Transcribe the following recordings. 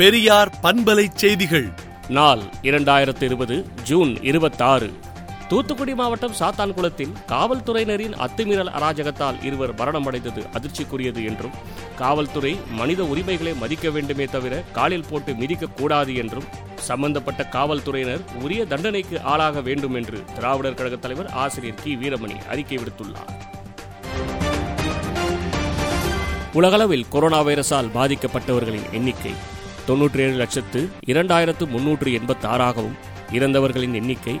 பெரியார் பண்பலை செய்திகள். நாள் இரண்டாயிரத்து இருபது ஜூன் இருபத்தாறு. தூத்துக்குடி மாவட்டம் சாத்தான்குளத்தில் காவல்துறையினரின் அத்துமீறல் அராஜகத்தால் இருவர் மரணமடைந்தது அதிர்ச்சிக்குரியது என்றும் காவல்துறை மனித உரிமைகளை மதிக்க வேண்டுமே தவிர காலில் போட்டு மிதிக்க கூடாது என்றும் சம்பந்தப்பட்ட காவல்துறையினர் உரிய தண்டனைக்கு ஆளாக வேண்டும் என்று திராவிடர் கழக தலைவர் ஆசிரியர் கி. வீரமணி அறிக்கை விடுத்துள்ளார். உலகளவில் கொரோனா வைரஸால் பாதிக்கப்பட்டவர்களின் எண்ணிக்கை தொன்னூற்றி ஏழு லட்சத்து இரண்டாயிரத்து முன்னூற்று எண்பத்தி ஆறாகவும் இறந்தவர்களின் எண்ணிக்கை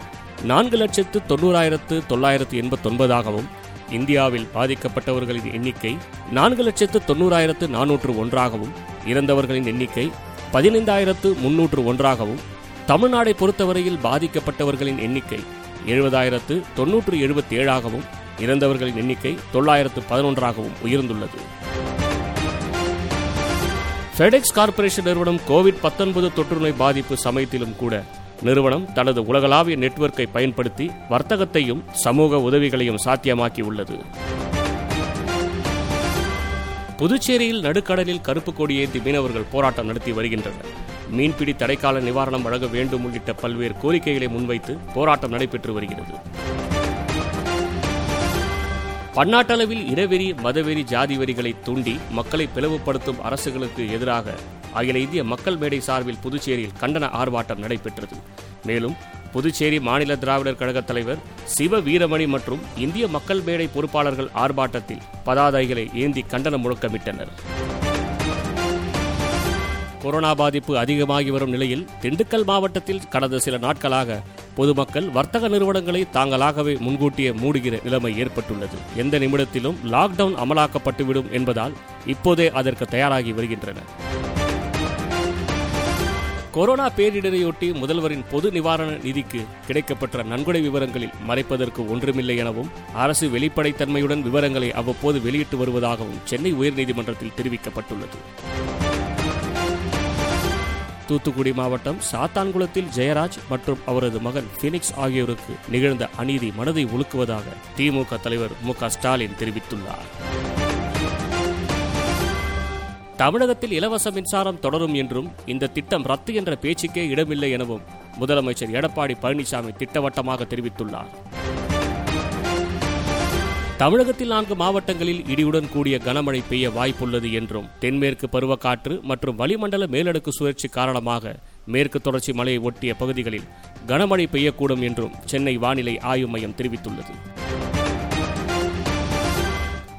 நான்கு லட்சத்து தொண்ணூறாயிரத்து தொள்ளாயிரத்து எண்பத்தொன்பதாகவும் இந்தியாவில் பாதிக்கப்பட்டவர்களின் எண்ணிக்கை நான்கு லட்சத்து தொண்ணூறாயிரத்து நானூற்று ஒன்றாகவும் இறந்தவர்களின் எண்ணிக்கை பதினைந்தாயிரத்து முன்னூற்று ஒன்றாகவும் தமிழ்நாடை பொறுத்தவரையில் பாதிக்கப்பட்டவர்களின் எண்ணிக்கை எழுபதாயிரத்து தொன்னூற்று எழுபத்தி ஏழாகவும் இறந்தவர்களின் எண்ணிக்கை தொள்ளாயிரத்து பதினொன்றாகவும் உயர்ந்துள்ளது. ஃபெடெக்ஸ் கார்ப்பரேஷன் நிறுவனம் கோவிட் 19 தொற்றுநோய் பாதிப்பு சமயத்திலும் கூட நிறுவனம் தனது உலகளாவிய நெட்வொர்க்கை பயன்படுத்தி வர்த்தகத்தையும் சமூக உதவிகளையும் சாத்தியமாக்கி உள்ளது புதுச்சேரியில் நடுக்கடலில் கருப்பு கொடி ஏந்தி மீனவர்கள் போராட்டம் நடத்தி வருகின்றனர். மீன்பிடி தடைக்கால நிவாரணம் வழங்க வேண்டும் உள்ளிட்ட பல்வேறு கோரிக்கைகளை முன்வைத்து போராட்டம் நடைபெற்று வருகிறது. பன்னாட்டளவில் இனவெறி மதவெறி ஜாதி வெறிகளை தூண்டி மக்களை பிளவுபடுத்தும் அரசுகளுக்கு எதிராக அகில இந்திய மக்கள் மேடை சார்பில் புதுச்சேரியில் கண்டன ஆர்ப்பாட்டம் நடைபெற்றது. மேலும் புதுச்சேரி மாநில திராவிடர் கழக தலைவர் சிவ வீரமணி மற்றும் இந்திய மக்கள் மேடை பொறுப்பாளர்கள் ஆர்ப்பாட்டத்தில் பதாதைகளை ஏந்தி கண்டன முழக்கமிட்டனர். கொரோனா பாதிப்பு அதிகமாகி வரும் நிலையில் திண்டுக்கல் மாவட்டத்தில் கடந்த சில நாட்களாக பொதுமக்கள் வர்த்தக நிறுவனங்களை தாங்களாகவே முன்கூட்டியே மூடுகிற நிலைமை ஏற்பட்டுள்ளது. எந்த நிமிடத்திலும் லாக்டவுன் அமலாக்கப்பட்டுவிடும் என்பதால் இப்போதே அதற்கு தயாராகி வருகின்றனர். கொரோனா பேரிடரையொட்டி முதல்வரின் பொது நிவாரண நிதிக்கு கிடைக்கப்பெற்ற நன்கொடை விவரங்களில் மறைப்பதற்கு ஒன்றுமில்லை எனவும் அரசு வெளிப்படைத்தன்மையுடன் விவரங்களை அவ்வப்போது வெளியிட்டு வருவதாகவும் சென்னை உயர்நீதிமன்றத்தில் தெரிவிக்கப்பட்டுள்ளது. தூத்துக்குடி மாவட்டம் சாத்தான்குளத்தில் ஜெயராஜ் மற்றும் அவரது மகன் பினிக்ஸ் ஆகியோருக்கு நிகழ்ந்த அநீதி மனதை உலுக்குவதாக திமுக தலைவர் மு க ஸ்டாலின் தெரிவித்துள்ளார். தமிழகத்தில் இலவச மின்சாரம் தொடரும் என்றும் இந்த திட்டம் ரத்து என்ற பேச்சுக்கே இடமில்லை எனவும் முதலமைச்சர் எடப்பாடி பழனிசாமி திட்டவட்டமாக தெரிவித்துள்ளார். தமிழகத்தில் நான்கு மாவட்டங்களில் இடியுடன் கூடிய கனமழை பெய்ய வாய்ப்புள்ளது என்றும் தென்மேற்கு பருவக்காற்று மற்றும் வளிமண்டல மேலடுக்கு சுழற்சி காரணமாக மேற்கு தொடர்ச்சி மலையை ஒட்டிய பகுதிகளில் கனமழை பெய்யக்கூடும் என்றும் சென்னை வானிலை ஆய்வு மையம் தெரிவித்துள்ளது.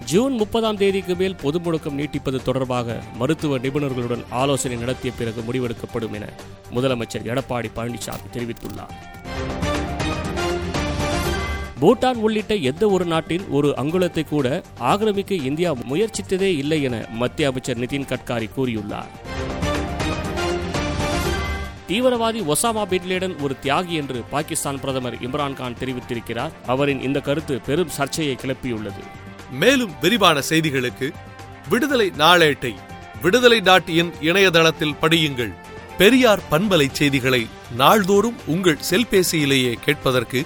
ஜூன் முப்பதாம் தேதிக்கு மேல் பொது முடக்கம் நீட்டிப்பது தொடர்பாக மருத்துவ நிபுணர்களுடன் ஆலோசனை நடத்திய பிறகு முடிவெடுக்கப்படும் என முதலமைச்சர் எடப்பாடி பழனிசாமி தெரிவித்துள்ளார். பூட்டான் உள்ளிட்ட எந்த ஒரு நாட்டின் ஒரு அங்குலத்தை கூட ஆக்கிரமிக்க இந்தியா முயற்சித்ததே இல்லை என மத்திய அமைச்சர் நிதின் கட்காரி கூறியுள்ளார். தீவிரவாதி ஒசாமா பின்லேடன் ஒரு தியாகி என்று பாகிஸ்தான் பிரதமர் இம்ரான்கான் தெரிவித்திருக்கிறார். அவரின் இந்த கருத்து பெரும் சர்ச்சையை கிளப்பியுள்ளது. மேலும் விரிவான செய்திகளுக்கு விடுதலை நாளேட்டை விடுதலை டாட் இன் இணையதளத்தில் படியுங்கள். பெரியார் பண்பலை செய்திகளை நாள்தோறும் உங்கள் செல்பேசியிலேயே கேட்பதற்கு